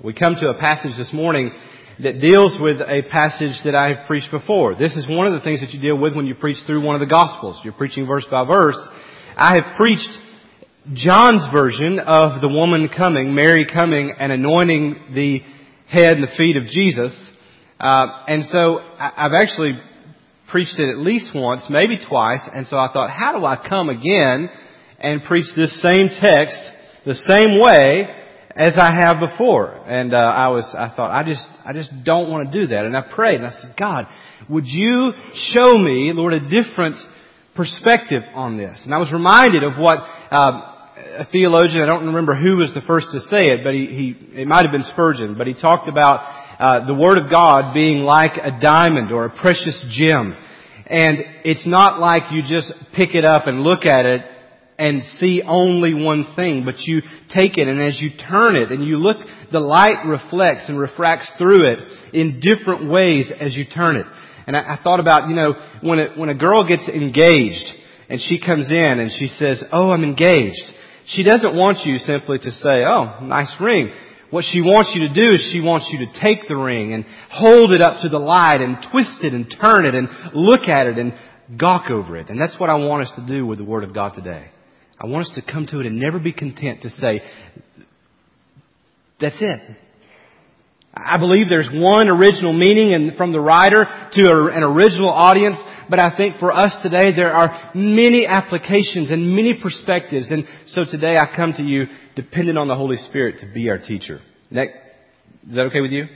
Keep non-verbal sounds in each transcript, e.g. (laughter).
We come to a passage this morning that deals with a passage that I have preached before. This is one of the things that you deal with when you preach through one of the Gospels. You're preaching verse by verse. I have preached John's version of the woman coming, Mary coming and anointing the head and the feet of Jesus. Uh, and so I've actually preached it at least once, maybe twice, and so I thought, how do I come again and preach this same text the same way as I have before? And uh, I was, I thought, I just, I just don't want to do that. And I prayed, and I said, God, would you show me, Lord, a different perspective on this? And I was reminded of what uh, a theologian, I don't remember who was the first to say it, but he, he it might have been Spurgeon, but he talked about uh, the Word of God being like a diamond or a precious gem. And it's not like you just pick it up and look at it and see only one thing, but you take it and as you turn it and you look, the light reflects and refracts through it in different ways as you turn it. And I, I thought about, you know, when when a girl gets engaged and she comes in and she says, oh, I'm engaged. She doesn't want you simply to say, oh, nice ring. What she wants you to do is she wants you to take the ring and hold it up to the light and twist it and turn it and look at it and gawk over it. And that's what I want us to do with the Word of God today. I want us to come to it and never be content to say, that's it. I believe there's one original meaning and from the writer to an original audience, but I think for us today there are many applications and many perspectives. And so today I come to you dependent on the Holy Spirit to be our teacher. That, is that okay with you?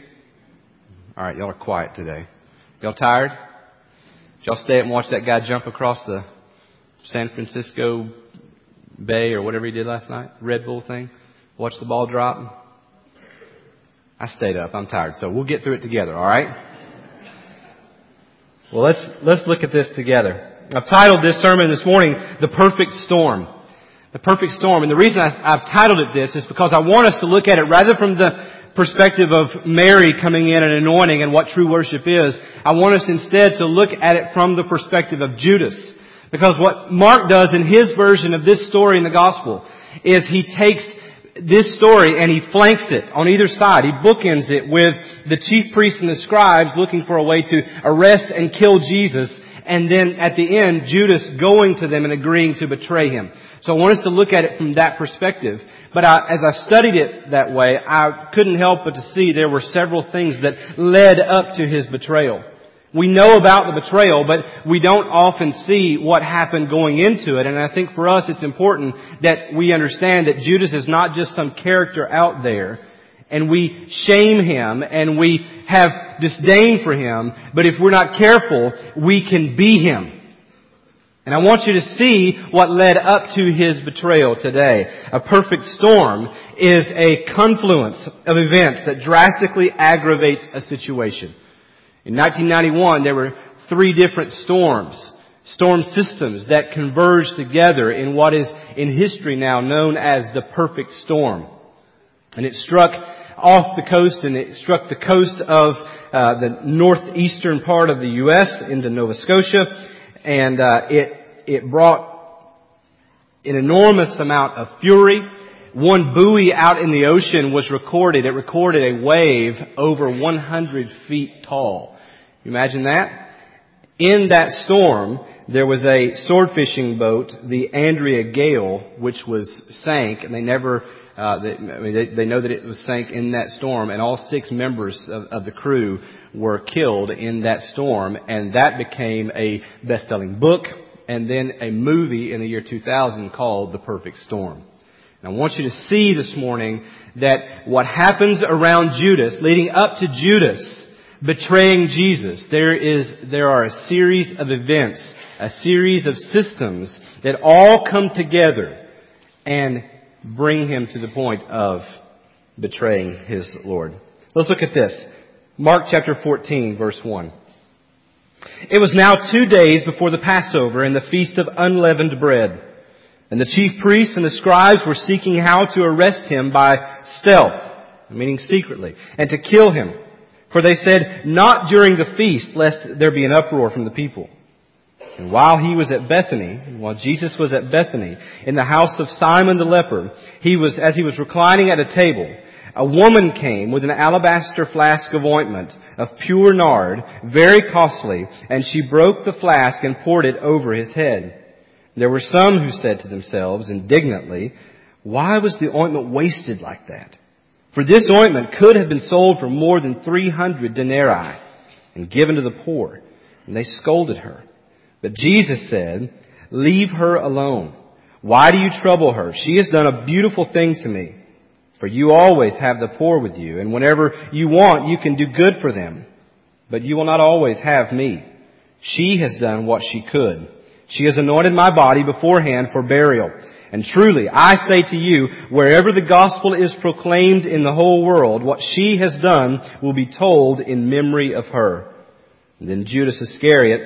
Alright, y'all are quiet today. Y'all tired? Did y'all stay up and watch that guy jump across the San Francisco Bay or whatever he did last night? Red Bull thing? Watch the ball drop? I stayed up. I'm tired. So we'll get through it together, alright? Well, let's, let's look at this together. I've titled this sermon this morning, The Perfect Storm. The Perfect Storm. And the reason I, I've titled it this is because I want us to look at it rather from the perspective of Mary coming in and anointing and what true worship is. I want us instead to look at it from the perspective of Judas. Because what Mark does in his version of this story in the gospel is he takes this story and he flanks it on either side. He bookends it with the chief priests and the scribes looking for a way to arrest and kill Jesus. And then at the end, Judas going to them and agreeing to betray him. So I want us to look at it from that perspective. But I, as I studied it that way, I couldn't help but to see there were several things that led up to his betrayal. We know about the betrayal, but we don't often see what happened going into it. And I think for us it's important that we understand that Judas is not just some character out there and we shame him and we have disdain for him, but if we're not careful, we can be him. And I want you to see what led up to his betrayal today. A perfect storm is a confluence of events that drastically aggravates a situation. In 1991, there were three different storms, storm systems that converged together in what is in history now known as the perfect storm. And it struck off the coast and it struck the coast of uh, the northeastern part of the U.S. into Nova Scotia, and uh, it it brought an enormous amount of fury. One buoy out in the ocean was recorded. It recorded a wave over 100 feet tall. Imagine that? In that storm, there was a sword fishing boat, the Andrea Gail, which was sank, and they never, uh, they, I mean, they, they, know that it was sank in that storm, and all six members of, of the crew were killed in that storm, and that became a best-selling book, and then a movie in the year 2000 called The Perfect Storm. And I want you to see this morning that what happens around Judas, leading up to Judas, betraying Jesus, there is, there are a series of events, a series of systems that all come together and bring him to the point of betraying his Lord. Let's look at this. Mark chapter 14 verse 1. It was now two days before the Passover and the feast of unleavened bread. And the chief priests and the scribes were seeking how to arrest him by stealth, meaning secretly, and to kill him. For they said, not during the feast, lest there be an uproar from the people. And while he was at Bethany, while Jesus was at Bethany, in the house of Simon the leper, he was, as he was reclining at a table, a woman came with an alabaster flask of ointment of pure nard, very costly, and she broke the flask and poured it over his head. There were some who said to themselves indignantly, why was the ointment wasted like that? For this ointment could have been sold for more than 300 denarii and given to the poor. And they scolded her. But Jesus said, leave her alone. Why do you trouble her? She has done a beautiful thing to me. For you always have the poor with you, and whenever you want, you can do good for them. But you will not always have me. She has done what she could. She has anointed my body beforehand for burial. And truly, I say to you, wherever the gospel is proclaimed in the whole world, what she has done will be told in memory of her. And then Judas Iscariot,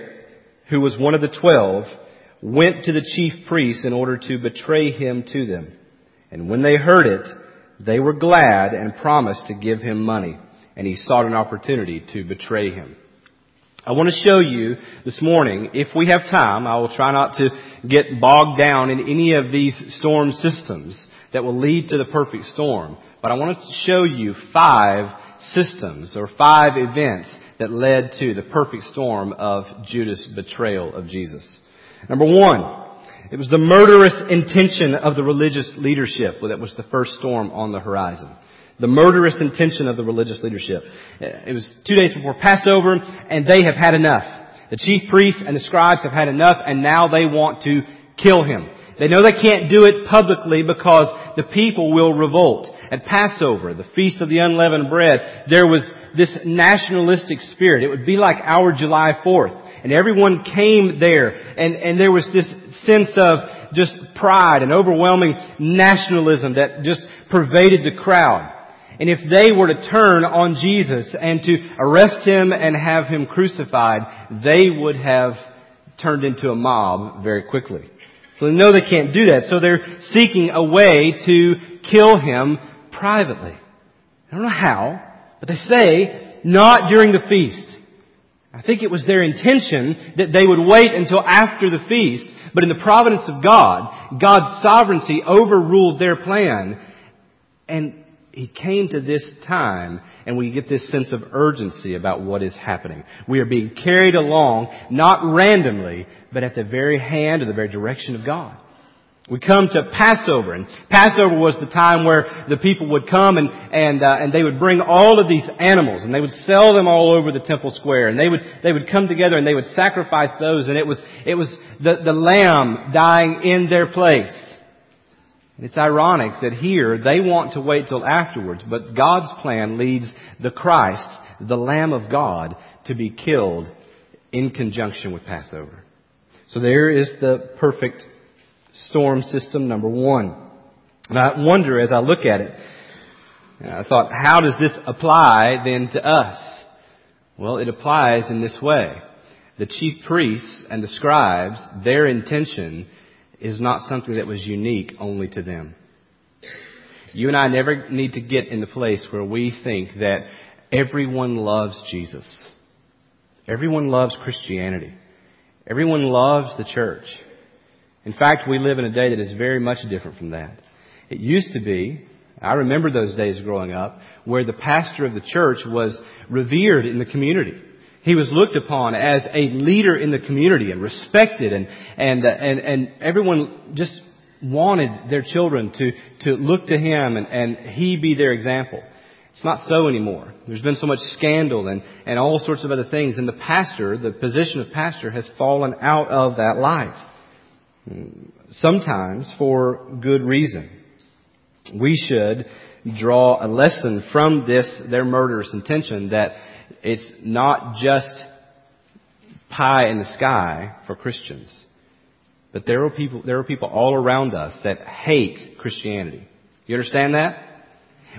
who was one of the twelve, went to the chief priests in order to betray him to them. And when they heard it, they were glad and promised to give him money, and he sought an opportunity to betray him. I want to show you this morning, if we have time, I will try not to get bogged down in any of these storm systems that will lead to the perfect storm. But I want to show you five systems or five events that led to the perfect storm of Judas' betrayal of Jesus. Number one, it was the murderous intention of the religious leadership that was the first storm on the horizon. The murderous intention of the religious leadership. It was two days before Passover, and they have had enough. The chief priests and the scribes have had enough, and now they want to kill him. They know they can't do it publicly because the people will revolt. At Passover, the Feast of the Unleavened Bread, there was this nationalistic spirit. It would be like our July 4th and everyone came there, and, and there was this sense of just pride and overwhelming nationalism that just pervaded the crowd. And if they were to turn on Jesus and to arrest him and have him crucified, they would have turned into a mob very quickly. So they know they can't do that, so they're seeking a way to kill him privately. I don't know how, but they say, not during the feast. I think it was their intention that they would wait until after the feast, but in the providence of God, God's sovereignty overruled their plan, and He came to this time, and we get this sense of urgency about what is happening. We are being carried along, not randomly, but at the very hand or the very direction of God. We come to Passover, and Passover was the time where the people would come and and uh, and they would bring all of these animals, and they would sell them all over the temple square, and they would they would come together and they would sacrifice those, and it was it was the the lamb dying in their place. It's ironic that here they want to wait till afterwards, but God's plan leads the Christ, the Lamb of God, to be killed in conjunction with Passover. So there is the perfect storm system number one. And I wonder as I look at it, I thought, how does this apply then to us? Well, it applies in this way. The chief priests and the scribes, their intention is not something that was unique only to them. You and I never need to get in the place where we think that everyone loves Jesus. Everyone loves Christianity. Everyone loves the church. In fact, we live in a day that is very much different from that. It used to be, I remember those days growing up, where the pastor of the church was revered in the community. He was looked upon as a leader in the community and respected and, and, and, and everyone just wanted their children to, to look to him and, and he be their example. It's not so anymore. There's been so much scandal and, and all sorts of other things and the pastor, the position of pastor has fallen out of that life sometimes for good reason. We should draw a lesson from this, their murderous intention, that it's not just pie in the sky for Christians. But there are people, there are people all around us that hate Christianity. You understand that?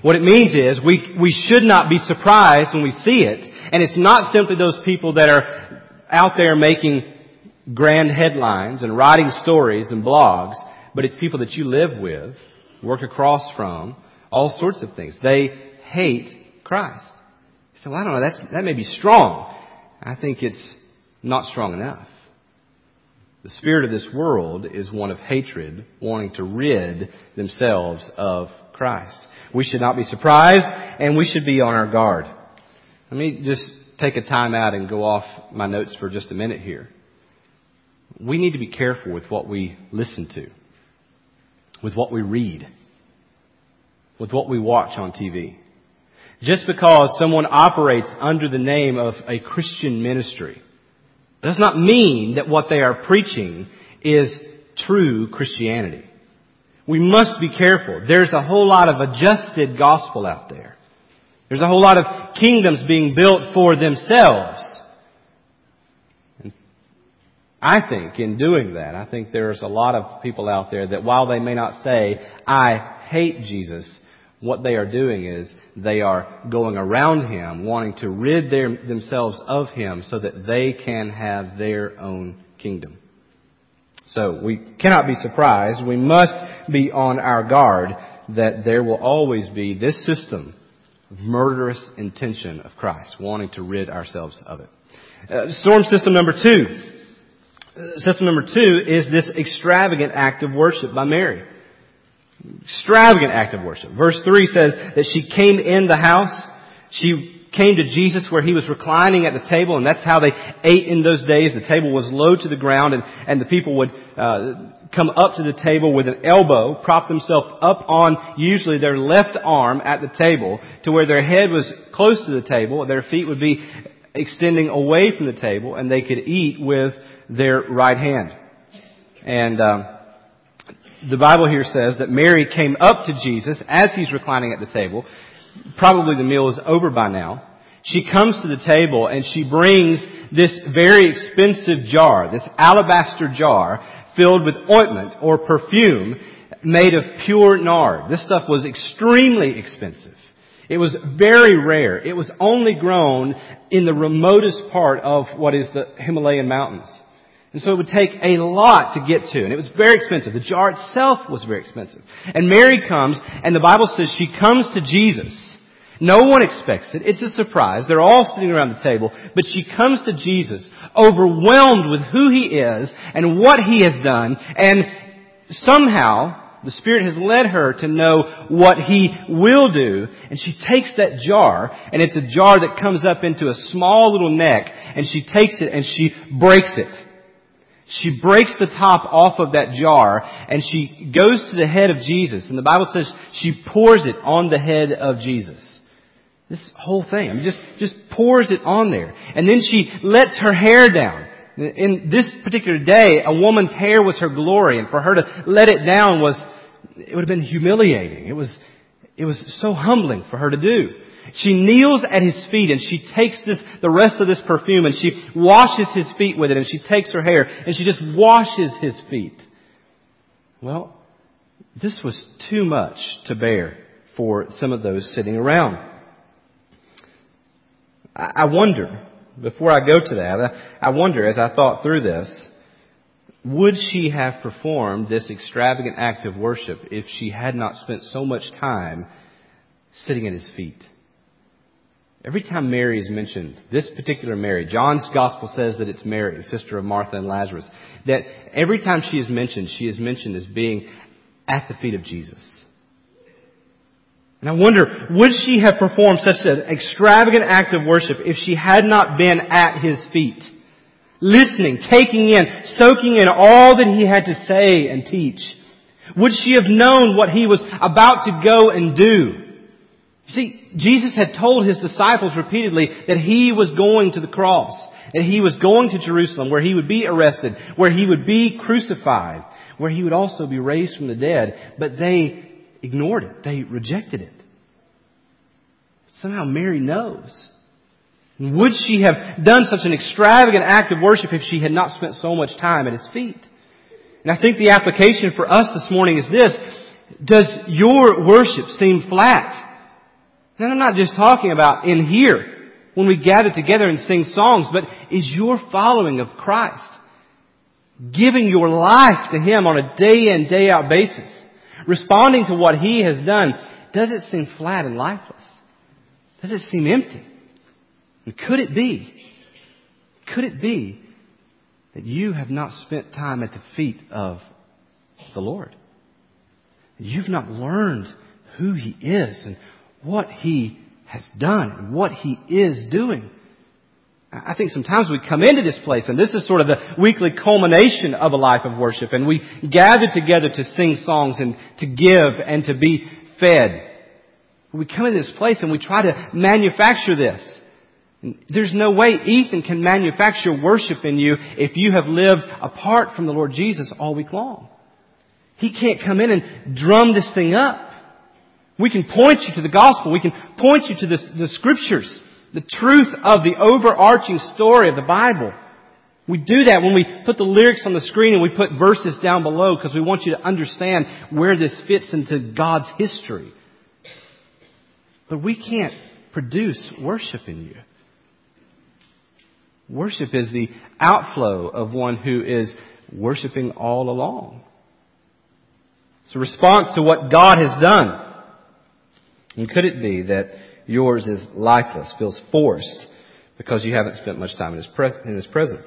What it means is we, we should not be surprised when we see it. And it's not simply those people that are out there making grand headlines and writing stories and blogs, but it's people that you live with, work across from, all sorts of things. They hate Christ. You say, well, I don't know, that's, that may be strong. I think it's not strong enough. The spirit of this world is one of hatred, wanting to rid themselves of Christ. We should not be surprised and we should be on our guard. Let me just take a time out and go off my notes for just a minute here. We need to be careful with what we listen to, with what we read, with what we watch on TV. Just because someone operates under the name of a Christian ministry does not mean that what they are preaching is true Christianity. We must be careful. There's a whole lot of adjusted gospel out there. There's a whole lot of kingdoms being built for themselves. And I think in doing that, I think there's a lot of people out there that while they may not say, I hate Jesus, what they are doing is they are going around Him, wanting to rid their, themselves of Him so that they can have their own kingdom. So we cannot be surprised. We must be on our guard that there will always be this system of murderous intention of Christ, wanting to rid ourselves of it. Uh, storm system number two. Uh, system number two is this extravagant act of worship by Mary. Extravagant act of worship. Verse 3 says that she came in the house. She came to Jesus where he was reclining at the table, and that's how they ate in those days. The table was low to the ground, and, and the people would uh, come up to the table with an elbow, prop themselves up on usually their left arm at the table, to where their head was close to the table, their feet would be extending away from the table, and they could eat with their right hand. And um, the Bible here says that Mary came up to Jesus as he's reclining at the table. Probably the meal is over by now. She comes to the table and she brings this very expensive jar, this alabaster jar filled with ointment or perfume made of pure nard. This stuff was extremely expensive. It was very rare. It was only grown in the remotest part of what is the Himalayan mountains. And so it would take a lot to get to. And it was very expensive. The jar itself was very expensive. And Mary comes, and the Bible says she comes to Jesus. No one expects it. It's a surprise. They're all sitting around the table. But she comes to Jesus, overwhelmed with who He is and what He has done. And somehow, the Spirit has led her to know what He will do. And she takes that jar, and it's a jar that comes up into a small little neck, and she takes it and she breaks it. She breaks the top off of that jar and she goes to the head of Jesus. And the Bible says she pours it on the head of Jesus. This whole thing. I mean, just, just pours it on there. And then she lets her hair down. In this particular day, a woman's hair was her glory and for her to let it down was, it would have been humiliating. It was, it was so humbling for her to do. She kneels at his feet and she takes this, the rest of this perfume and she washes his feet with it and she takes her hair and she just washes his feet. Well, this was too much to bear for some of those sitting around. I wonder, before I go to that, I wonder as I thought through this, would she have performed this extravagant act of worship if she had not spent so much time sitting at his feet? Every time Mary is mentioned, this particular Mary, John's gospel says that it's Mary, the sister of Martha and Lazarus, that every time she is mentioned, she is mentioned as being at the feet of Jesus. And I wonder, would she have performed such an extravagant act of worship if she had not been at his feet? Listening, taking in, soaking in all that he had to say and teach. Would she have known what he was about to go and do? See, Jesus had told his disciples repeatedly that he was going to the cross, that he was going to Jerusalem where he would be arrested, where he would be crucified, where he would also be raised from the dead, but they ignored it. They rejected it. Somehow Mary knows. Would she have done such an extravagant act of worship if she had not spent so much time at his feet? And I think the application for us this morning is this. Does your worship seem flat? And I'm not just talking about in here when we gather together and sing songs, but is your following of Christ giving your life to Him on a day in, day out basis, responding to what He has done, does it seem flat and lifeless? Does it seem empty? And could it be, could it be that you have not spent time at the feet of the Lord? You've not learned who He is and what He has done and what He is doing. I think sometimes we come into this place and this is sort of the weekly culmination of a life of worship and we gather together to sing songs and to give and to be fed. We come into this place and we try to manufacture this. There's no way Ethan can manufacture worship in you if you have lived apart from the Lord Jesus all week long. He can't come in and drum this thing up. We can point you to the gospel. We can point you to the, the scriptures the truth of the overarching story of the Bible. We do that when we put the lyrics on the screen and we put verses down below because we want you to understand where this fits into God's history. But we can't produce worship in you. Worship is the outflow of one who is worshiping all along. It's a response to what God has done. And could it be that yours is lifeless, feels forced, because you haven't spent much time in His, pres- in his presence.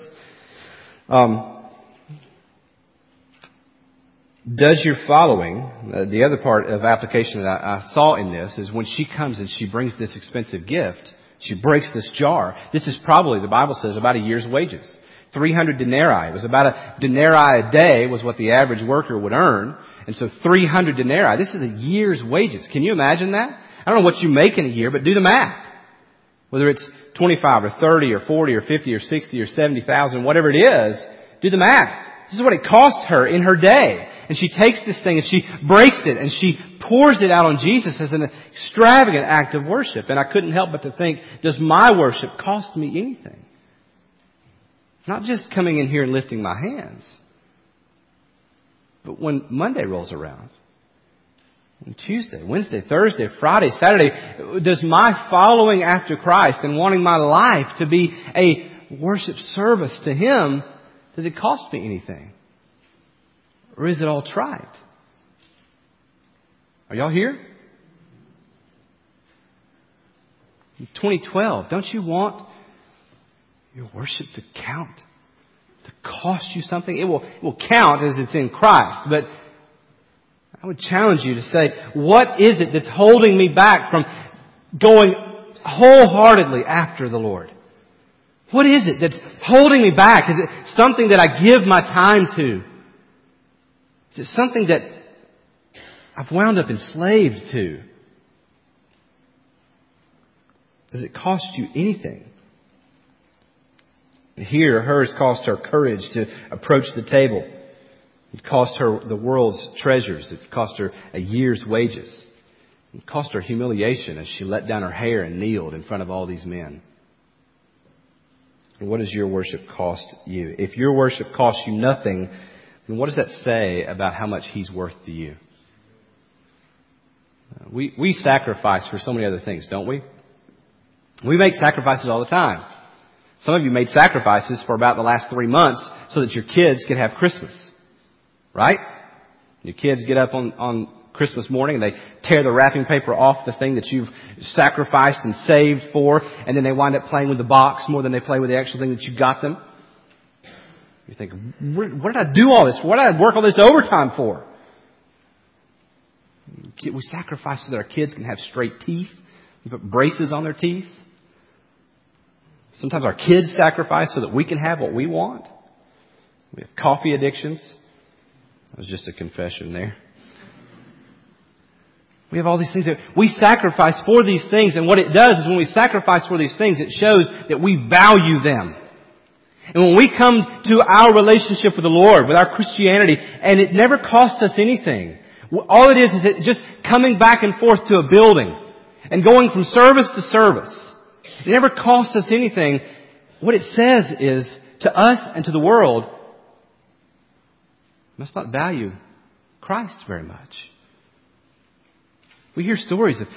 Um, does your following, uh, the other part of application that I, I saw in this is when she comes and she brings this expensive gift, she breaks this jar. This is probably, the Bible says, about a year's wages. 300 denarii. It was about a denarii a day was what the average worker would earn. And so 300 denarii. This is a year's wages. Can you imagine that? I don't know what you make in a year, but do the math. Whether it's 25 or 30 or 40 or 50 or 60 or 70,000, whatever it is, do the math. This is what it cost her in her day. And she takes this thing and she breaks it and she pours it out on Jesus as an extravagant act of worship. And I couldn't help but to think, does my worship cost me anything? Not just coming in here and lifting my hands. But when Monday rolls around, Tuesday, Wednesday, Thursday, Friday, Saturday, does my following after Christ and wanting my life to be a worship service to Him, does it cost me anything? Or is it all trite? Are y'all here? In 2012, don't you want your worship to count? To cost you something? It will, it will count as it's in Christ, but I would challenge you to say, what is it that's holding me back from going wholeheartedly after the Lord? What is it that's holding me back? Is it something that I give my time to? Is it something that I've wound up enslaved to? Does it cost you anything? Here, hers cost her courage to approach the table. It cost her the world's treasures. It cost her a year's wages. It cost her humiliation as she let down her hair and kneeled in front of all these men. And what does your worship cost you? If your worship costs you nothing, then what does that say about how much He's worth to you? We, we sacrifice for so many other things, don't we? We make sacrifices all the time. Some of you made sacrifices for about the last three months so that your kids could have Christmas. Right? Your kids get up on, on Christmas morning and they tear the wrapping paper off the thing that you've sacrificed and saved for, and then they wind up playing with the box more than they play with the actual thing that you got them. You think, what did I do all this? What did I work all this overtime for? We sacrifice so that our kids can have straight teeth. We put braces on their teeth. Sometimes our kids sacrifice so that we can have what we want. We have coffee addictions. That was just a confession there. We have all these things that we sacrifice for these things, and what it does is when we sacrifice for these things, it shows that we value them. And when we come to our relationship with the Lord, with our Christianity, and it never costs us anything, all it is is it just coming back and forth to a building and going from service to service. It never costs us anything. What it says is to us and to the world, must not value Christ very much. We hear stories of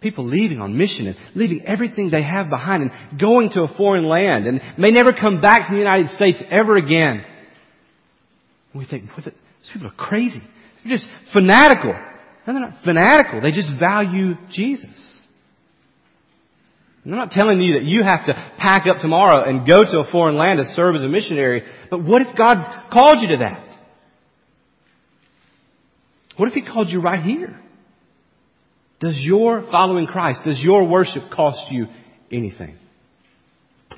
people leaving on mission and leaving everything they have behind and going to a foreign land and may never come back to the United States ever again. We think, these people are crazy. They're just fanatical. No, they're not fanatical. They just value Jesus. And I'm not telling you that you have to pack up tomorrow and go to a foreign land to serve as a missionary, but what if God called you to that? What if He called you right here? Does your following Christ, does your worship cost you anything?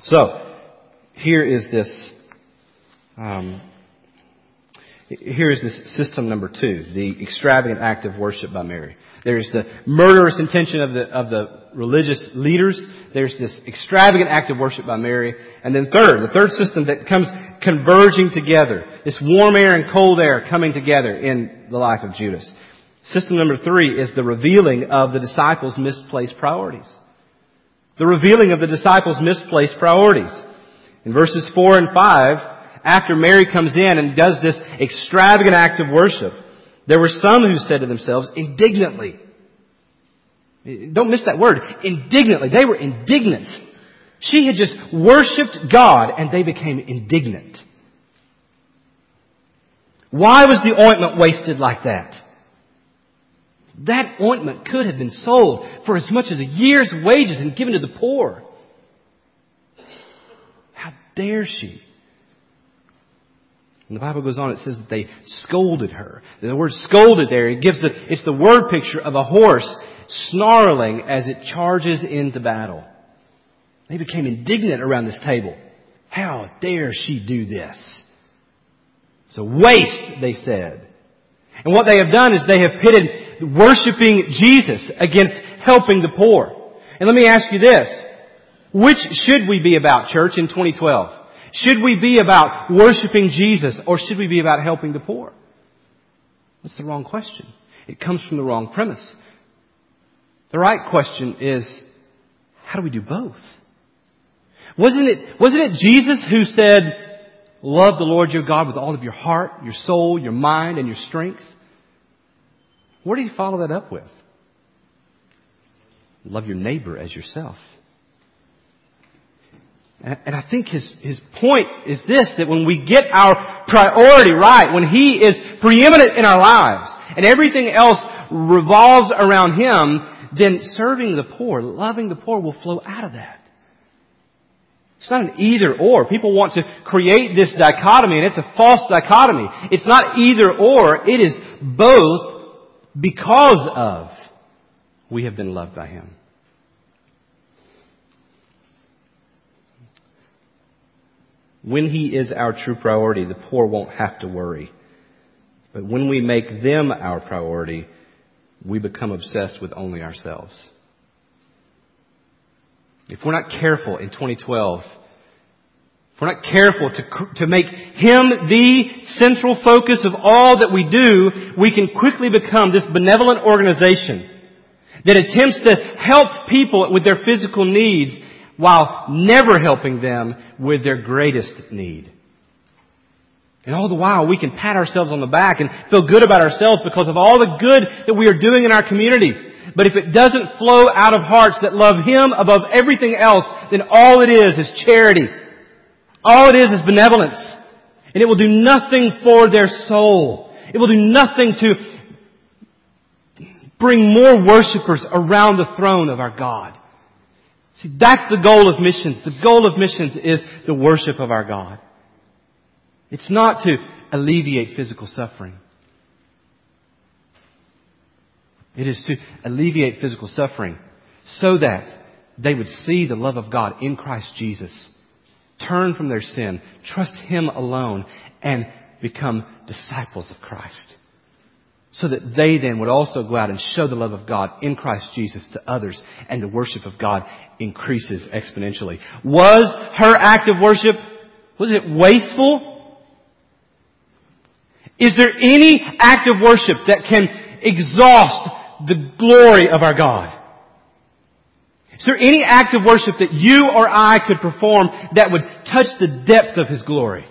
So, here is this, um, here is this system number two, the extravagant act of worship by Mary. There's the murderous intention of the, of the religious leaders. There's this extravagant act of worship by Mary. And then third, the third system that comes converging together. This warm air and cold air coming together in the life of Judas. System number three is the revealing of the disciples' misplaced priorities. The revealing of the disciples' misplaced priorities. In verses four and five, after Mary comes in and does this extravagant act of worship, there were some who said to themselves indignantly, don't miss that word, indignantly. They were indignant. She had just worshiped God and they became indignant. Why was the ointment wasted like that? That ointment could have been sold for as much as a year's wages and given to the poor. How dare she? And the Bible goes on, it says that they scolded her. The word scolded there, it gives the, it's the word picture of a horse snarling as it charges into battle. They became indignant around this table. How dare she do this? It's a waste, they said. And what they have done is they have pitted worshiping Jesus against helping the poor. And let me ask you this. Which should we be about, church, in 2012? Should we be about worshiping Jesus or should we be about helping the poor? That's the wrong question. It comes from the wrong premise. The right question is, how do we do both? Wasn't it, wasn't it Jesus who said, love the Lord your God with all of your heart, your soul, your mind, and your strength? What did he follow that up with? Love your neighbor as yourself. And I think his, his point is this, that when we get our priority right, when he is preeminent in our lives, and everything else revolves around him, then serving the poor, loving the poor will flow out of that. It's not an either or. People want to create this dichotomy, and it's a false dichotomy. It's not either or, it is both because of we have been loved by him. When He is our true priority, the poor won't have to worry. But when we make them our priority, we become obsessed with only ourselves. If we're not careful in 2012, if we're not careful to, to make Him the central focus of all that we do, we can quickly become this benevolent organization that attempts to help people with their physical needs while never helping them with their greatest need. And all the while we can pat ourselves on the back and feel good about ourselves because of all the good that we are doing in our community. But if it doesn't flow out of hearts that love Him above everything else, then all it is is charity. All it is is benevolence. And it will do nothing for their soul. It will do nothing to bring more worshippers around the throne of our God. See, that's the goal of missions. The goal of missions is the worship of our God. It's not to alleviate physical suffering. It is to alleviate physical suffering so that they would see the love of God in Christ Jesus, turn from their sin, trust Him alone, and become disciples of Christ so that they then would also go out and show the love of God in Christ Jesus to others and the worship of God increases exponentially. Was her act of worship, was it wasteful? Is there any act of worship that can exhaust the glory of our God? Is there any act of worship that you or I could perform that would touch the depth of His glory?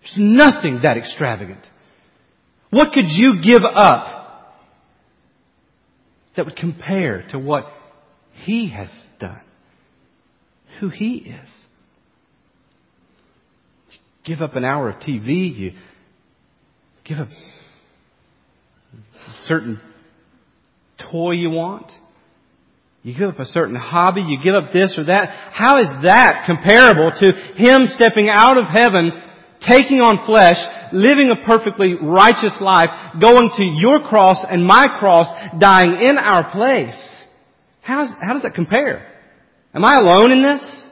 There's nothing that extravagant. What could you give up that would compare to what He has done? Who He is? You give up an hour of TV, you give up a certain toy you want. You give up a certain hobby, you give up this or that. How is that comparable to Him stepping out of heaven taking on flesh, living a perfectly righteous life, going to your cross and my cross, dying in our place. How's, how does that compare? Am I alone in this?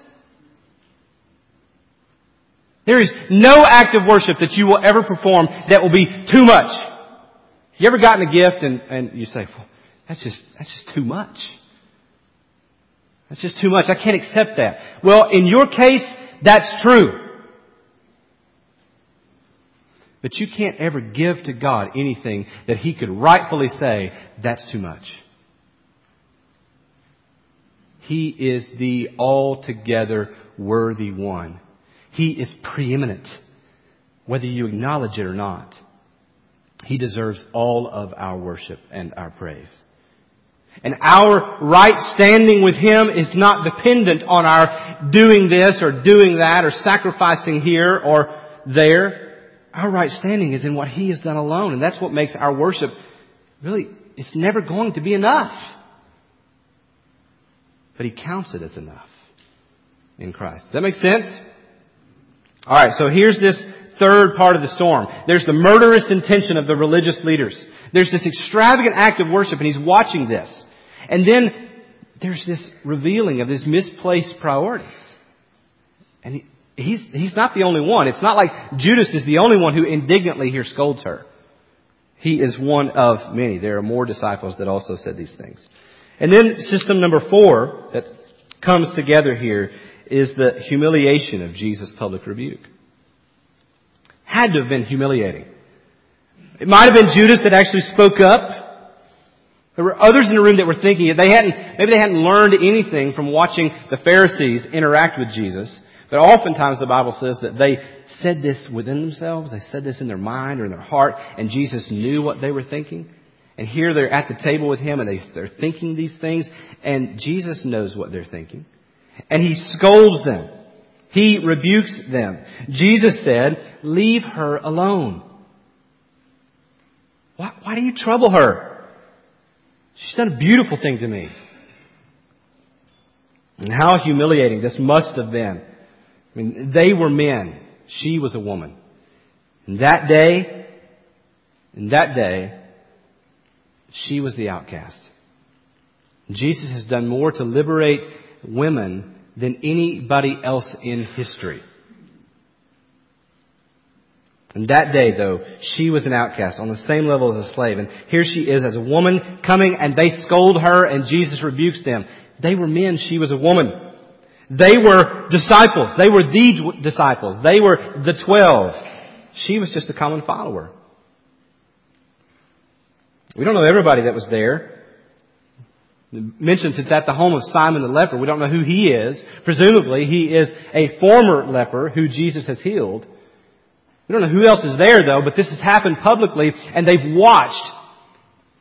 There is no act of worship that you will ever perform that will be too much. You ever gotten a gift and, and you say, well, that's just, that's just too much. That's just too much. I can't accept that. Well, in your case, that's true. But you can't ever give to God anything that He could rightfully say, that's too much. He is the altogether worthy one. He is preeminent, whether you acknowledge it or not. He deserves all of our worship and our praise. And our right standing with Him is not dependent on our doing this or doing that or sacrificing here or there. Our right standing is in what He has done alone. And that's what makes our worship really, it's never going to be enough. But He counts it as enough in Christ. Does that make sense? Alright, so here's this third part of the storm. There's the murderous intention of the religious leaders. There's this extravagant act of worship and he's watching this. And then there's this revealing of his misplaced priorities. And he, he's, he's not the only one. It's not like Judas is the only one who indignantly here scolds her. He is one of many. There are more disciples that also said these things. And then system number four that comes together here is the humiliation of Jesus' public rebuke. Had to have been humiliating. It might have been Judas that actually spoke up. There were others in the room that were thinking it. they hadn't, maybe they hadn't learned anything from watching the Pharisees interact with Jesus. But oftentimes the Bible says that they said this within themselves. They said this in their mind or in their heart, and Jesus knew what they were thinking. And here they're at the table with him and they, they're thinking these things, and Jesus knows what they're thinking. And he scolds them. He rebukes them. Jesus said, leave her alone. Why, why do you trouble her? She's done a beautiful thing to me. And how humiliating this must have been. I mean, they were men. She was a woman. And that day, in that day, she was the outcast. Jesus has done more to liberate women than anybody else in history. And that day, though, she was an outcast on the same level as a slave. And here she is as a woman coming and they scold her and Jesus rebukes them. They were men, she was a woman. They were disciples. They were the disciples. They were the twelve. She was just a common follower. We don't know everybody that was there. It mentions it's at the home of Simon the leper. We don't know who he is. Presumably, he is a former leper who Jesus has healed. We don't know who else is there though, but this has happened publicly and they've watched.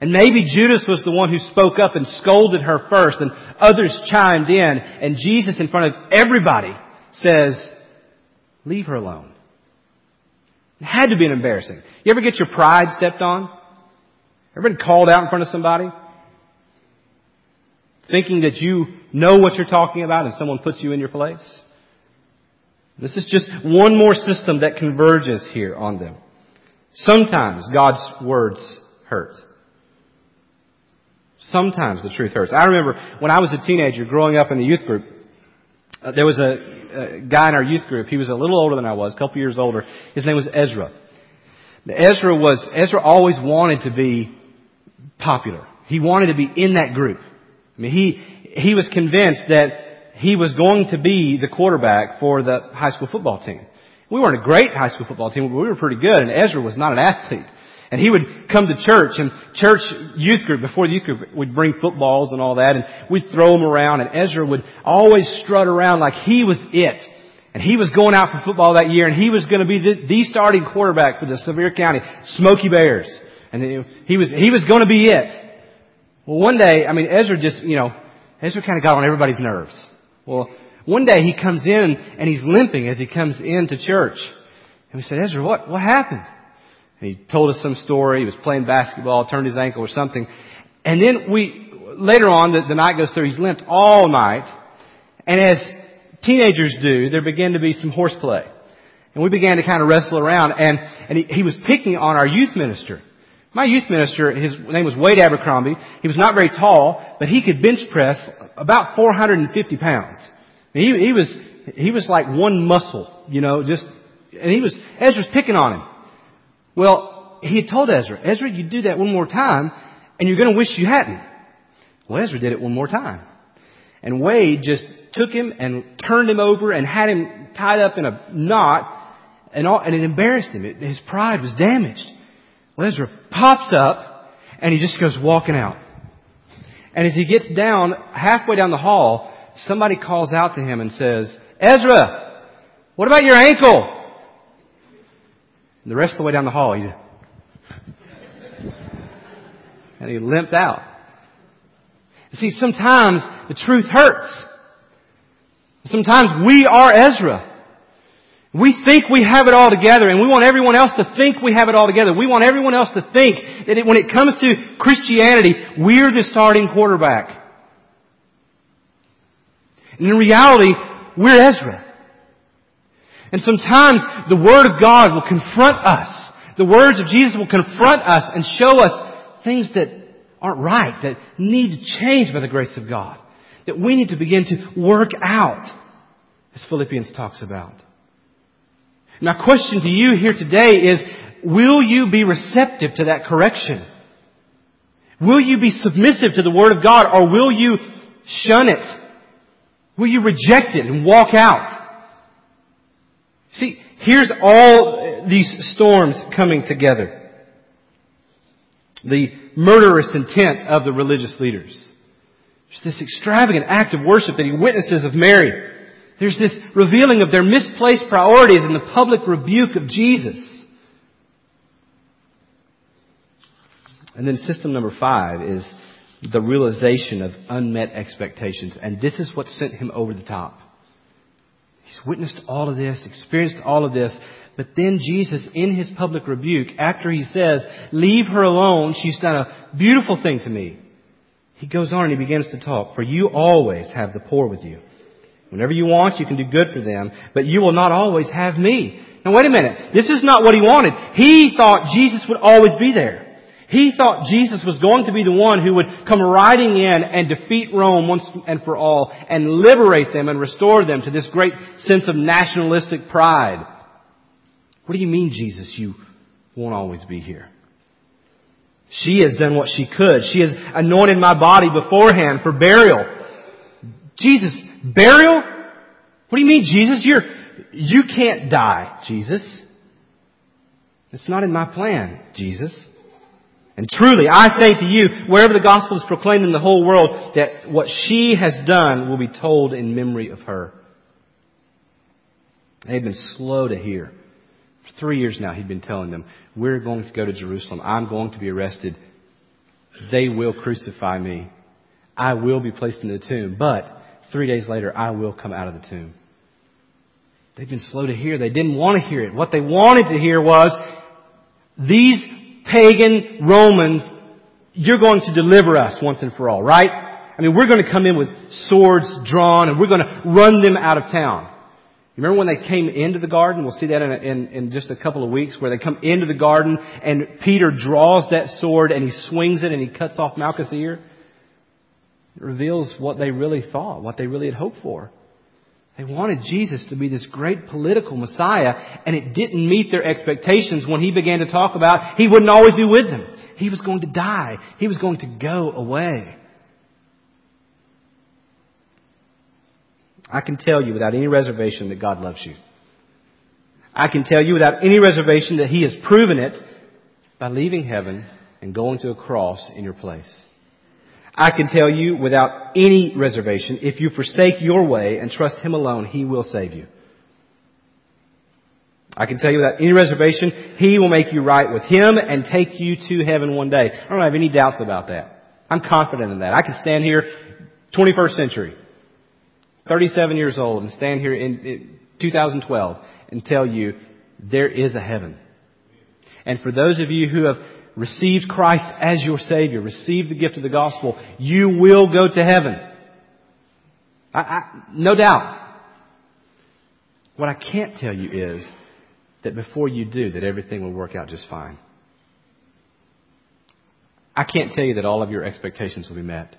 And maybe Judas was the one who spoke up and scolded her first and others chimed in and Jesus in front of everybody says, leave her alone. It had to be an embarrassing. You ever get your pride stepped on? Ever been called out in front of somebody? thinking that you know what you're talking about and someone puts you in your place. This is just one more system that converges here on them. Sometimes God's words hurt. Sometimes the truth hurts. I remember when I was a teenager growing up in the youth group, uh, there was a, a, guy in our youth group. He was a little older than I was, a couple years older. His name was Ezra. Ezra was, Ezra always wanted to be popular. He wanted to be in that group. I mean, he, he was convinced that he was going to be the quarterback for the high school football team. We weren't a great high school football team, but we were pretty good, and Ezra was not an athlete. And he would come to church, and church youth group, before the youth group, we'd bring footballs and all that, and we'd throw them around, and Ezra would always strut around like he was it. And he was going out for football that year, and he was going to be the, the starting quarterback for the Sevier County Smoky Bears. And he was, he was going to be it. Well, one day, I mean, Ezra just, you know, Ezra kind of got on everybody's nerves. Well, one day he comes in and he's limping as he comes into church. And we said, Ezra, what, what happened? And he told us some story. He was playing basketball, turned his ankle or something. And then we, later on, the, the night goes through, he's limped all night. And as teenagers do, there began to be some horseplay. And we began to kind of wrestle around and, and he, he was picking on our youth minister. My youth minister, his name was Wade Abercrombie. He was not very tall, but he could bench press about 450 pounds. He, he was, he was like one muscle, you know, just, and he was, Ezra's picking on him. Well, he had told Ezra, Ezra, you do that one more time, and you're going to wish you hadn't. Well, Ezra did it one more time. And Wade just took him and turned him over and had him tied up in a knot, and, all, and it embarrassed him. It, his pride was damaged. Well, Ezra pops up, and he just goes walking out. And as he gets down, halfway down the hall, somebody calls out to him and says, Ezra, what about your ankle? And the rest of the way down the hall, he's, and he limped out. You see, sometimes the truth hurts. Sometimes we are Ezra. We think we have it all together and we want everyone else to think we have it all together. We want everyone else to think that it, when it comes to Christianity, we're the starting quarterback. And in reality, we're Ezra. And sometimes the Word of God will confront us. The words of Jesus will confront us and show us things that aren't right, that need to change by the grace of God. That we need to begin to work out, as Philippians talks about. My question to you here today is, will you be receptive to that correction? Will you be submissive to the Word of God or will you shun it? Will you reject it and walk out? See, here's all these storms coming together. The murderous intent of the religious leaders. There's this extravagant act of worship that he witnesses of Mary. There's this revealing of their misplaced priorities and the public rebuke of Jesus. And then system number five is the realization of unmet expectations. And this is what sent him over the top. He's witnessed all of this, experienced all of this, but then Jesus, in his public rebuke, after he says, leave her alone, she's done a beautiful thing to me. He goes on and he begins to talk, for you always have the poor with you. Whenever you want, you can do good for them, but you will not always have me. Now wait a minute. This is not what he wanted. He thought Jesus would always be there. He thought Jesus was going to be the one who would come riding in and defeat Rome once and for all and liberate them and restore them to this great sense of nationalistic pride. What do you mean, Jesus, you won't always be here? She has done what she could. She has anointed my body beforehand for burial. Jesus, burial? What do you mean, Jesus? You're, you can't die, Jesus. It's not in my plan, Jesus. And truly, I say to you, wherever the gospel is proclaimed in the whole world, that what she has done will be told in memory of her. They've been slow to hear. For three years now, he'd been telling them, we're going to go to Jerusalem. I'm going to be arrested. They will crucify me. I will be placed in the tomb. But Three days later, I will come out of the tomb. They've been slow to hear. They didn't want to hear it. What they wanted to hear was, these pagan Romans, you're going to deliver us once and for all, right? I mean, we're going to come in with swords drawn and we're going to run them out of town. You remember when they came into the garden? We'll see that in, in, in, just a couple of weeks where they come into the garden and Peter draws that sword and he swings it and he cuts off Malchus' ear. It reveals what they really thought, what they really had hoped for. They wanted Jesus to be this great political Messiah, and it didn't meet their expectations when he began to talk about he wouldn't always be with them. He was going to die. He was going to go away. I can tell you without any reservation that God loves you. I can tell you without any reservation that He has proven it by leaving heaven and going to a cross in your place. I can tell you without any reservation, if you forsake your way and trust Him alone, He will save you. I can tell you without any reservation, He will make you right with Him and take you to heaven one day. I don't have any doubts about that. I'm confident in that. I can stand here, 21st century, 37 years old, and stand here in 2012 and tell you there is a heaven. And for those of you who have received Christ as your Savior, received the gift of the gospel, you will go to heaven. I, I, no doubt. What I can't tell you is that before you do, that everything will work out just fine. I can't tell you that all of your expectations will be met.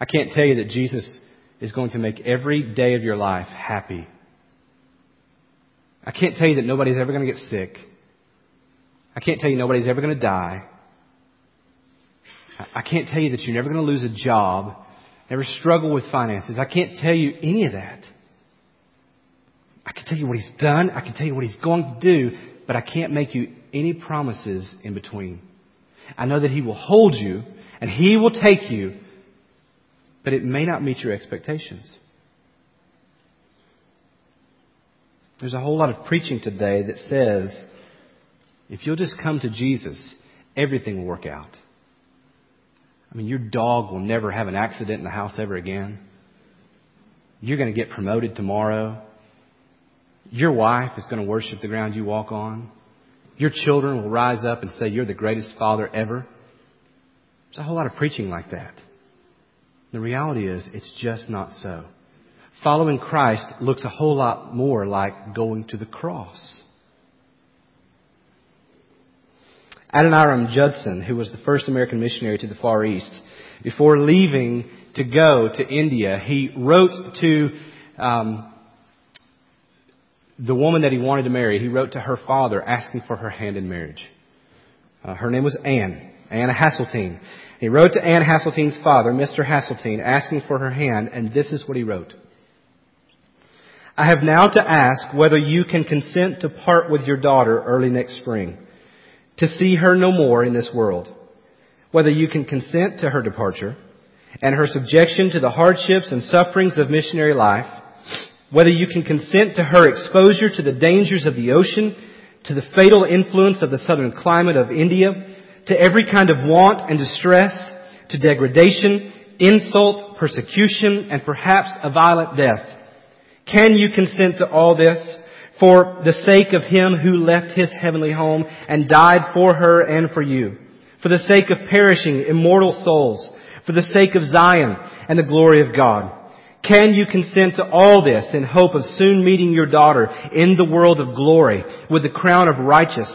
I can't tell you that Jesus is going to make every day of your life happy. I can't tell you that nobody's ever going to get sick. I can't tell you nobody's ever going to die. I can't tell you that you're never going to lose a job, never struggle with finances. I can't tell you any of that. I can tell you what he's done. I can tell you what he's going to do, but I can't make you any promises in between. I know that he will hold you and he will take you, but it may not meet your expectations. There's a whole lot of preaching today that says if you'll just come to Jesus, everything will work out. I mean, your dog will never have an accident in the house ever again. You're going to get promoted tomorrow. Your wife is going to worship the ground you walk on. Your children will rise up and say, You're the greatest father ever. There's a whole lot of preaching like that. The reality is, it's just not so. Following Christ looks a whole lot more like going to the cross. Adoniram Judson, who was the first American missionary to the Far East, before leaving to go to India, he wrote to um, the woman that he wanted to marry. He wrote to her father asking for her hand in marriage. Uh, her name was Anne, Anna Hasseltine. He wrote to Anne Hasseltine's father, Mr. Hasseltine, asking for her hand, and this is what he wrote. I have now to ask whether you can consent to part with your daughter early next spring to see her no more in this world. Whether you can consent to her departure and her subjection to the hardships and sufferings of missionary life, whether you can consent to her exposure to the dangers of the ocean, to the fatal influence of the southern climate of India, to every kind of want and distress, to degradation, insult, persecution, and perhaps a violent death. Can you consent to all this? For the sake of him who left his heavenly home and died for her and for you, for the sake of perishing immortal souls, for the sake of Zion and the glory of God. Can you consent to all this in hope of soon meeting your daughter in the world of glory with the crown of righteous,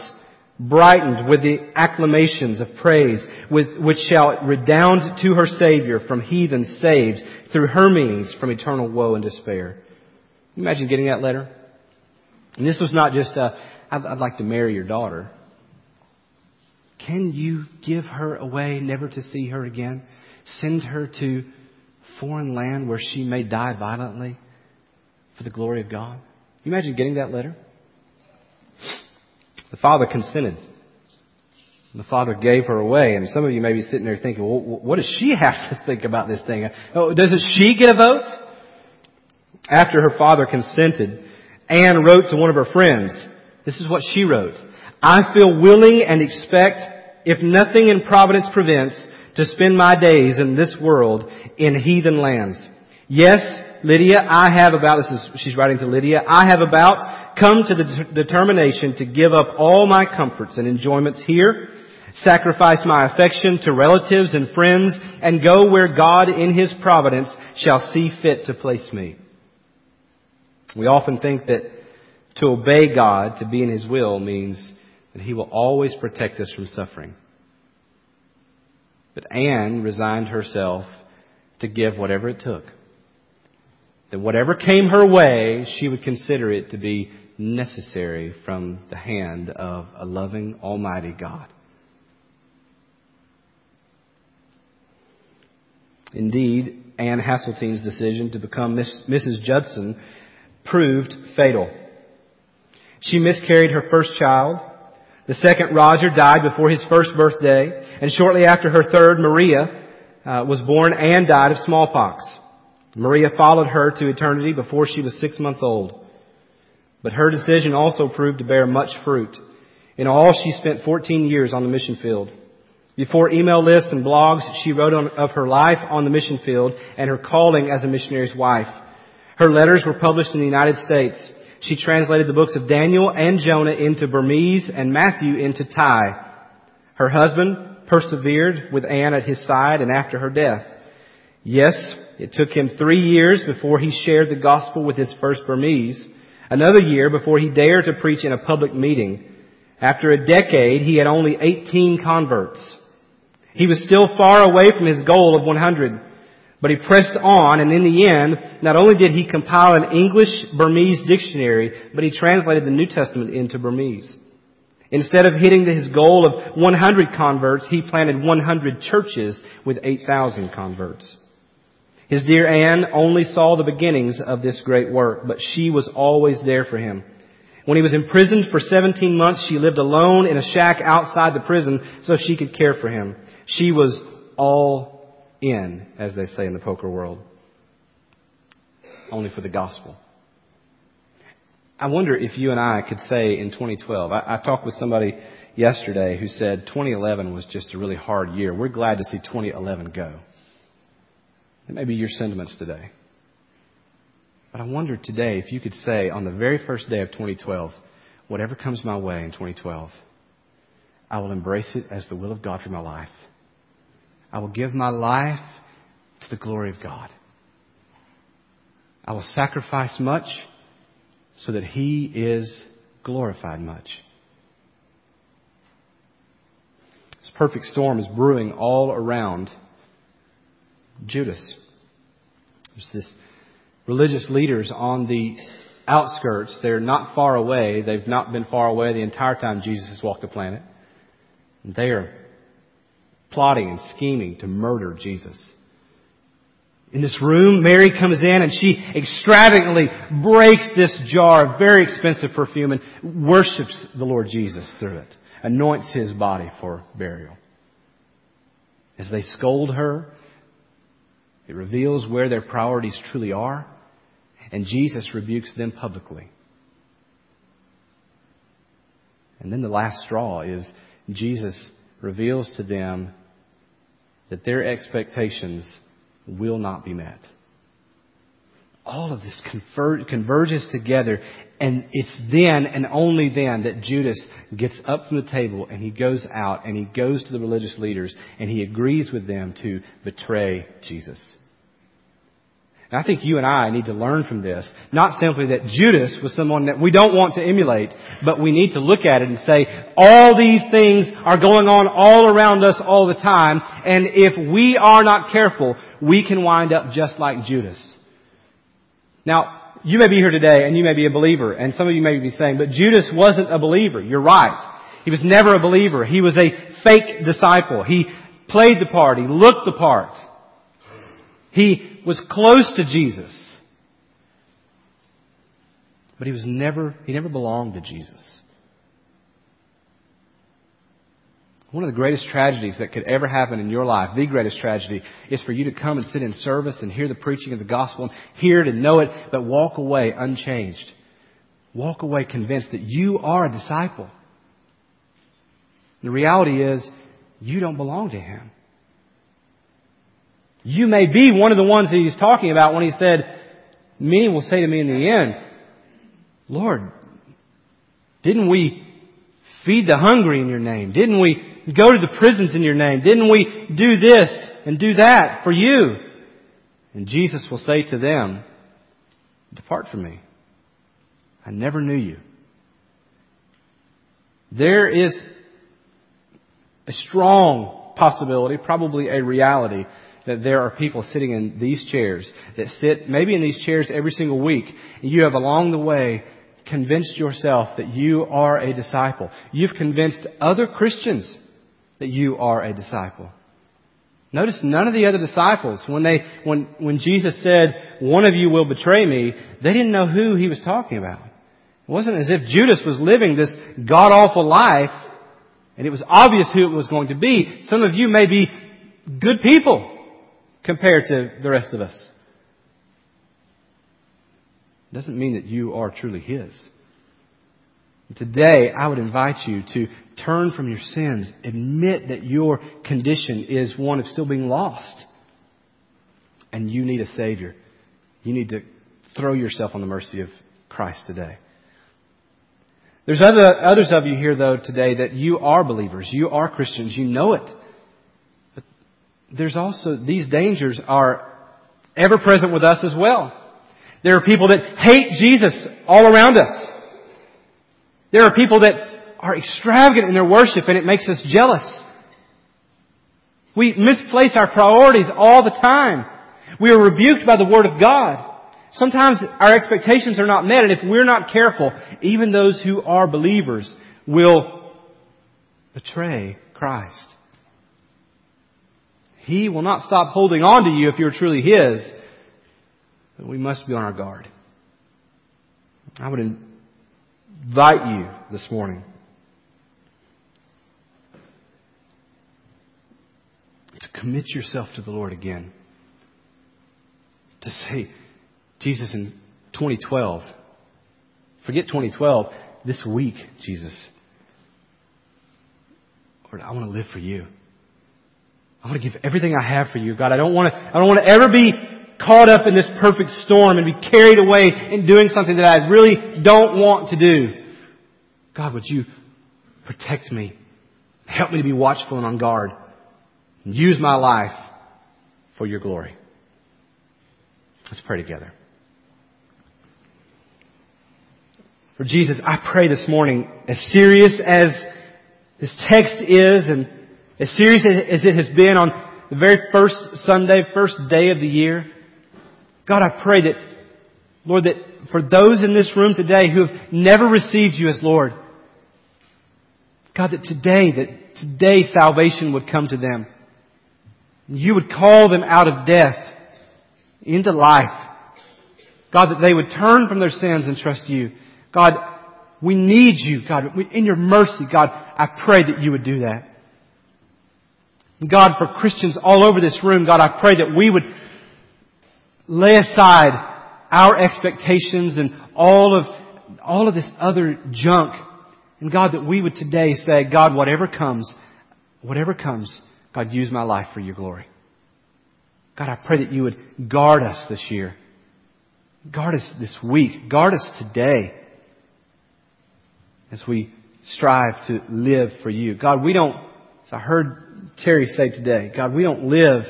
brightened with the acclamations of praise, which shall redound to her Savior from heathens saved through her means from eternal woe and despair? Imagine getting that letter. And this was not just, i I'd, I'd like to marry your daughter. Can you give her away, never to see her again? Send her to foreign land where she may die violently for the glory of God? you imagine getting that letter? The father consented. The father gave her away, and some of you may be sitting there thinking, well, what does she (laughs) have to think about this thing? Oh, doesn't she get a vote? After her father consented, Anne wrote to one of her friends. This is what she wrote. I feel willing and expect, if nothing in providence prevents, to spend my days in this world in heathen lands. Yes, Lydia, I have about, this is, she's writing to Lydia, I have about come to the determination to give up all my comforts and enjoyments here, sacrifice my affection to relatives and friends, and go where God in His providence shall see fit to place me. We often think that to obey God, to be in His will, means that He will always protect us from suffering. But Anne resigned herself to give whatever it took. That whatever came her way, she would consider it to be necessary from the hand of a loving, almighty God. Indeed, Anne Hasseltine's decision to become Miss, Mrs. Judson proved fatal. She miscarried her first child. The second, Roger, died before his first birthday. And shortly after her third, Maria, uh, was born and died of smallpox. Maria followed her to eternity before she was six months old. But her decision also proved to bear much fruit. In all, she spent 14 years on the mission field. Before email lists and blogs, she wrote on, of her life on the mission field and her calling as a missionary's wife. Her letters were published in the United States. She translated the books of Daniel and Jonah into Burmese and Matthew into Thai. Her husband persevered with Anne at his side and after her death. Yes, it took him three years before he shared the gospel with his first Burmese. Another year before he dared to preach in a public meeting. After a decade, he had only 18 converts. He was still far away from his goal of 100. But he pressed on, and in the end, not only did he compile an English-Burmese dictionary, but he translated the New Testament into Burmese. Instead of hitting his goal of 100 converts, he planted 100 churches with 8,000 converts. His dear Anne only saw the beginnings of this great work, but she was always there for him. When he was imprisoned for 17 months, she lived alone in a shack outside the prison so she could care for him. She was all in, as they say in the poker world. Only for the gospel. I wonder if you and I could say in 2012, I, I talked with somebody yesterday who said 2011 was just a really hard year. We're glad to see 2011 go. It may be your sentiments today. But I wonder today if you could say on the very first day of 2012, whatever comes my way in 2012, I will embrace it as the will of God for my life. I will give my life to the glory of God. I will sacrifice much so that He is glorified much. This perfect storm is brewing all around Judas. There's this religious leaders on the outskirts. They're not far away. They've not been far away the entire time Jesus has walked the planet. They are plotting and scheming to murder Jesus. In this room, Mary comes in and she extravagantly breaks this jar of very expensive perfume and worships the Lord Jesus through it, anoints his body for burial. As they scold her, it reveals where their priorities truly are, and Jesus rebukes them publicly. And then the last straw is Jesus reveals to them that their expectations will not be met. All of this converges together, and it's then and only then that Judas gets up from the table and he goes out and he goes to the religious leaders and he agrees with them to betray Jesus. And I think you and I need to learn from this. Not simply that Judas was someone that we don't want to emulate, but we need to look at it and say, all these things are going on all around us all the time, and if we are not careful, we can wind up just like Judas. Now, you may be here today and you may be a believer, and some of you may be saying, but Judas wasn't a believer. You're right. He was never a believer. He was a fake disciple. He played the part. He looked the part. He was close to Jesus. But he was never, he never belonged to Jesus. One of the greatest tragedies that could ever happen in your life, the greatest tragedy, is for you to come and sit in service and hear the preaching of the gospel and hear it and know it, but walk away unchanged. Walk away convinced that you are a disciple. The reality is, you don't belong to Him. You may be one of the ones that he's talking about when he said, many will say to me in the end, Lord, didn't we feed the hungry in your name? Didn't we go to the prisons in your name? Didn't we do this and do that for you? And Jesus will say to them, depart from me. I never knew you. There is a strong possibility, probably a reality, that there are people sitting in these chairs that sit maybe in these chairs every single week. And you have along the way convinced yourself that you are a disciple. You've convinced other Christians that you are a disciple. Notice none of the other disciples, when they, when, when Jesus said, one of you will betray me, they didn't know who he was talking about. It wasn't as if Judas was living this god-awful life, and it was obvious who it was going to be. Some of you may be good people compared to the rest of us. Doesn't mean that you are truly His. Today, I would invite you to turn from your sins, admit that your condition is one of still being lost, and you need a Savior. You need to throw yourself on the mercy of Christ today. There's other, others of you here, though, today that you are believers. You are Christians. You know it there's also, these dangers are ever present with us as well. There are people that hate Jesus all around us. There are people that are extravagant in their worship and it makes us jealous. We misplace our priorities all the time. We are rebuked by the Word of God. Sometimes our expectations are not met and if we're not careful, even those who are believers will betray Christ. He will not stop holding on to you if you're truly His, but we must be on our guard. I would invite you this morning to commit yourself to the Lord again. To say, Jesus, in 2012, forget 2012, this week, Jesus, Lord, I want to live for you. I want to give everything I have for you, God. I don't want to, I don't want to ever be caught up in this perfect storm and be carried away in doing something that I really don't want to do. God, would you protect me? Help me to be watchful and on guard. And use my life for your glory. Let's pray together. For Jesus, I pray this morning, as serious as this text is and as serious as it has been on the very first Sunday, first day of the year, God, I pray that, Lord, that for those in this room today who have never received you as Lord, God, that today, that today salvation would come to them. You would call them out of death into life. God, that they would turn from their sins and trust you. God, we need you. God, in your mercy, God, I pray that you would do that. God, for Christians all over this room, God, I pray that we would lay aside our expectations and all of, all of this other junk. And God, that we would today say, God, whatever comes, whatever comes, God, use my life for your glory. God, I pray that you would guard us this year. Guard us this week. Guard us today as we strive to live for you. God, we don't, as I heard Terry say today, God, we don't live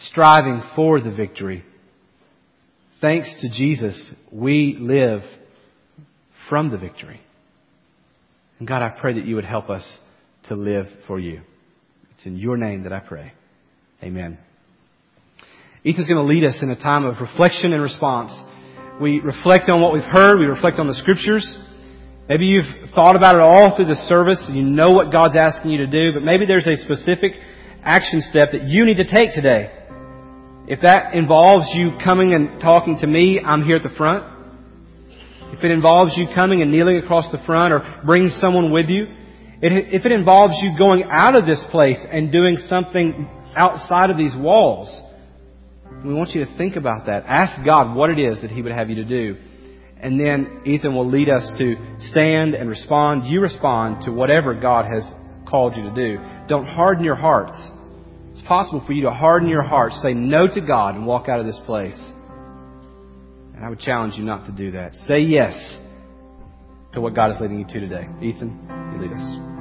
striving for the victory. Thanks to Jesus, we live from the victory. And God, I pray that you would help us to live for you. It's in your name that I pray. Amen. Ethan's going to lead us in a time of reflection and response. We reflect on what we've heard. We reflect on the scriptures. Maybe you've thought about it all through the service. You know what God's asking you to do, but maybe there's a specific action step that you need to take today. If that involves you coming and talking to me, I'm here at the front. If it involves you coming and kneeling across the front or bringing someone with you, if it involves you going out of this place and doing something outside of these walls, we want you to think about that. Ask God what it is that He would have you to do. And then Ethan will lead us to stand and respond. You respond to whatever God has called you to do. Don't harden your hearts. It's possible for you to harden your heart, say no to God, and walk out of this place. And I would challenge you not to do that. Say yes to what God is leading you to today. Ethan, you lead us.